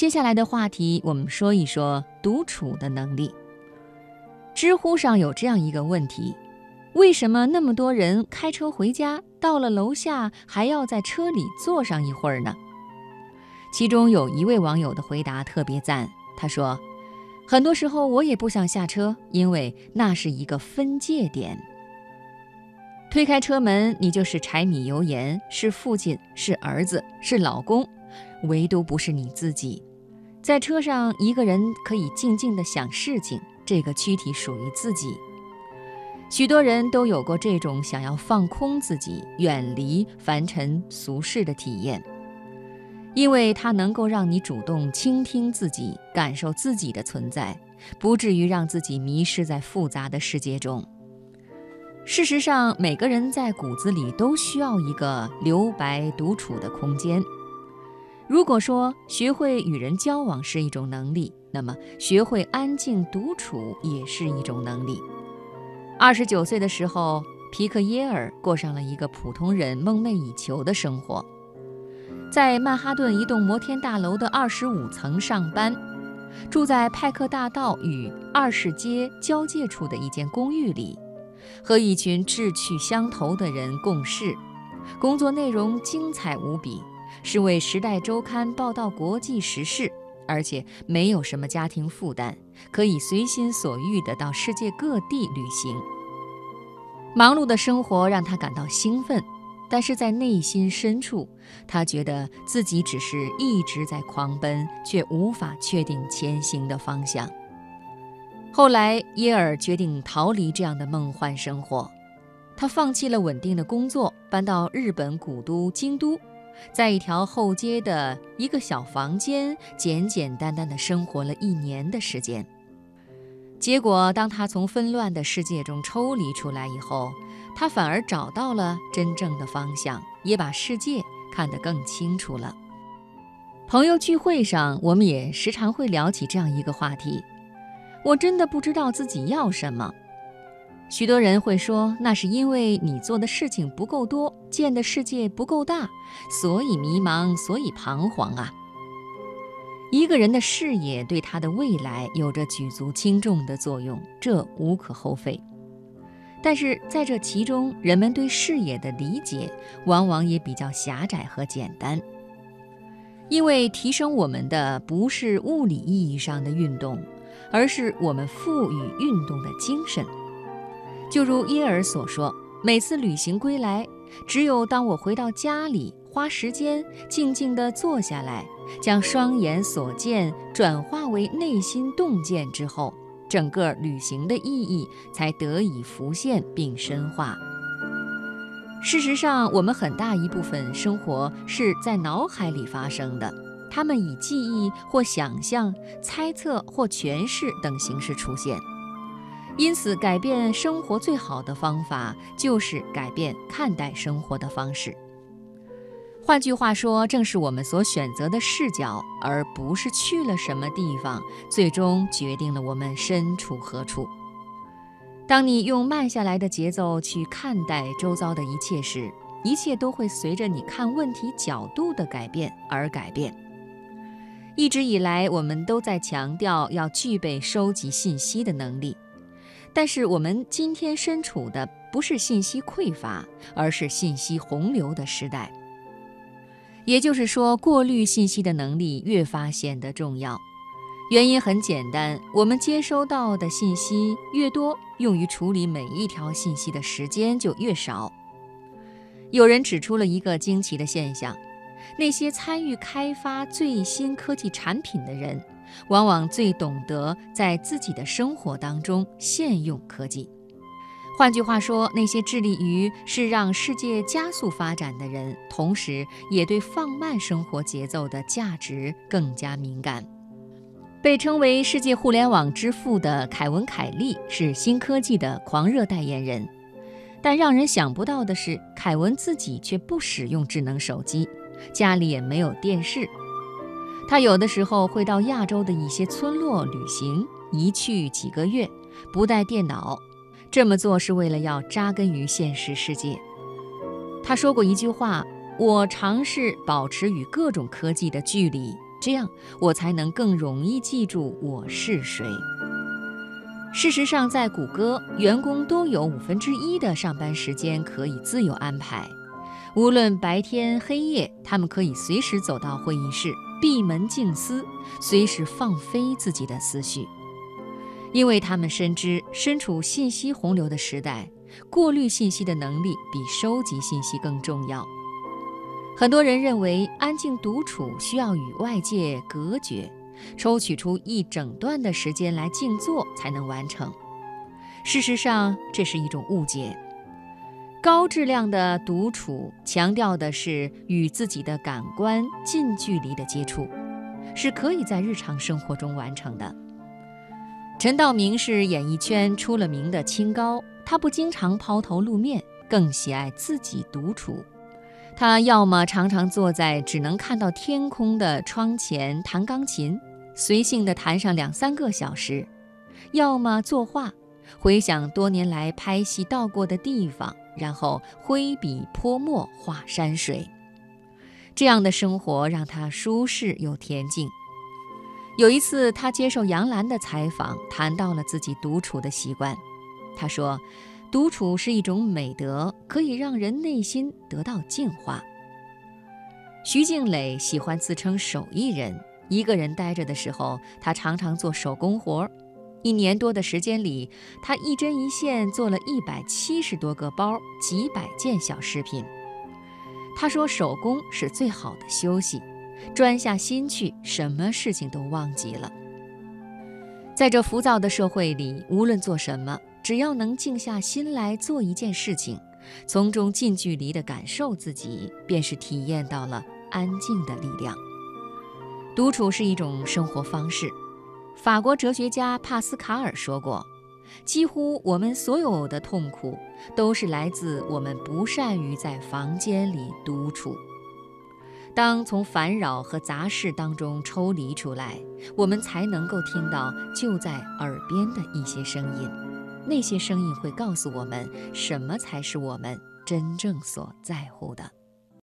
接下来的话题，我们说一说独处的能力。知乎上有这样一个问题：为什么那么多人开车回家，到了楼下还要在车里坐上一会儿呢？其中有一位网友的回答特别赞，他说：“很多时候我也不想下车，因为那是一个分界点。推开车门，你就是柴米油盐，是父亲，是儿子，是老公，唯独不是你自己。在车上，一个人可以静静地想事情，这个躯体属于自己。许多人都有过这种想要放空自己、远离凡尘俗世的体验。”因为它能够让你主动倾听自己，感受自己的存在，不至于让自己迷失在复杂的世界中。事实上，每个人在骨子里都需要一个留白独处的空间。如果说学会与人交往是一种能力，那么学会安静独处也是一种能力。二十九岁的时候，皮克耶尔过上了一个普通人梦寐以求的生活。在曼哈顿一栋摩天大楼的二十五层上班，住在派克大道与二世街交界处的一间公寓里，和一群志趣相投的人共事。工作内容精彩无比，是为《时代周刊》报道国际时事，而且没有什么家庭负担，可以随心所欲地到世界各地旅行。忙碌的生活让他感到兴奋。但是在内心深处，他觉得自己只是一直在狂奔，却无法确定前行的方向。后来，耶尔决定逃离这样的梦幻生活，他放弃了稳定的工作，搬到日本古都京都，在一条后街的一个小房间，简简单单的生活了一年的时间。结果，当他从纷乱的世界中抽离出来以后，他反而找到了真正的方向，也把世界看得更清楚了。朋友聚会上，我们也时常会聊起这样一个话题：我真的不知道自己要什么。许多人会说，那是因为你做的事情不够多，见的世界不够大，所以迷茫，所以彷徨啊。一个人的视野对他的未来有着举足轻重的作用，这无可厚非。但是在这其中，人们对视野的理解往往也比较狭窄和简单。因为提升我们的不是物理意义上的运动，而是我们赋予运动的精神。就如耶尔所说：“每次旅行归来，只有当我回到家里，花时间静静地坐下来，将双眼所见转化为内心洞见之后。”整个旅行的意义才得以浮现并深化。事实上，我们很大一部分生活是在脑海里发生的，它们以记忆或想象、猜测或诠释等形式出现。因此，改变生活最好的方法就是改变看待生活的方式。换句话说，正是我们所选择的视角，而不是去了什么地方，最终决定了我们身处何处。当你用慢下来的节奏去看待周遭的一切时，一切都会随着你看问题角度的改变而改变。一直以来，我们都在强调要具备收集信息的能力，但是我们今天身处的不是信息匮乏，而是信息洪流的时代。也就是说，过滤信息的能力越发显得重要。原因很简单，我们接收到的信息越多，用于处理每一条信息的时间就越少。有人指出了一个惊奇的现象：那些参与开发最新科技产品的人，往往最懂得在自己的生活当中现用科技。换句话说，那些致力于是让世界加速发展的人，同时也对放慢生活节奏的价值更加敏感。被称为世界互联网之父的凯文·凯利是新科技的狂热代言人，但让人想不到的是，凯文自己却不使用智能手机，家里也没有电视。他有的时候会到亚洲的一些村落旅行，一去几个月，不带电脑。这么做是为了要扎根于现实世界。他说过一句话：“我尝试保持与各种科技的距离，这样我才能更容易记住我是谁。事实上，在谷歌，员工都有五分之一的上班时间可以自由安排，无论白天黑夜，他们可以随时走到会议室，闭门静思，随时放飞自己的思绪，因为他们深知，身处信息洪流的时代，过滤信息的能力比收集信息更重要。很多人认为，安静独处需要与外界隔绝。抽取出一整段的时间来静坐才能完成。事实上，这是一种误解。高质量的独处强调的是与自己的感官近距离的接触，是可以在日常生活中完成的。陈道明是演艺圈出了名的清高，他不经常抛头露面，更喜爱自己独处。他要么常常坐在只能看到天空的窗前弹钢琴。随性地弹上两三个小时，要么作画，回想多年来拍戏到过的地方，然后挥笔泼墨画山水。这样的生活让他舒适又恬静。有一次，他接受杨澜的采访，谈到了自己独处的习惯。他说：“独处是一种美德，可以让人内心得到净化。”徐静蕾喜欢自称手艺人。一个人待着的时候，他常常做手工活儿。一年多的时间里，他一针一线做了一百七十多个包，几百件小饰品。他说：“手工是最好的休息，专下心去，什么事情都忘记了。”在这浮躁的社会里，无论做什么，只要能静下心来做一件事情，从中近距离地感受自己，便是体验到了安静的力量。独处是一种生活方式。法国哲学家帕斯卡尔说过：“几乎我们所有的痛苦，都是来自我们不善于在房间里独处。当从烦扰和杂事当中抽离出来，我们才能够听到就在耳边的一些声音。那些声音会告诉我们，什么才是我们真正所在乎的。”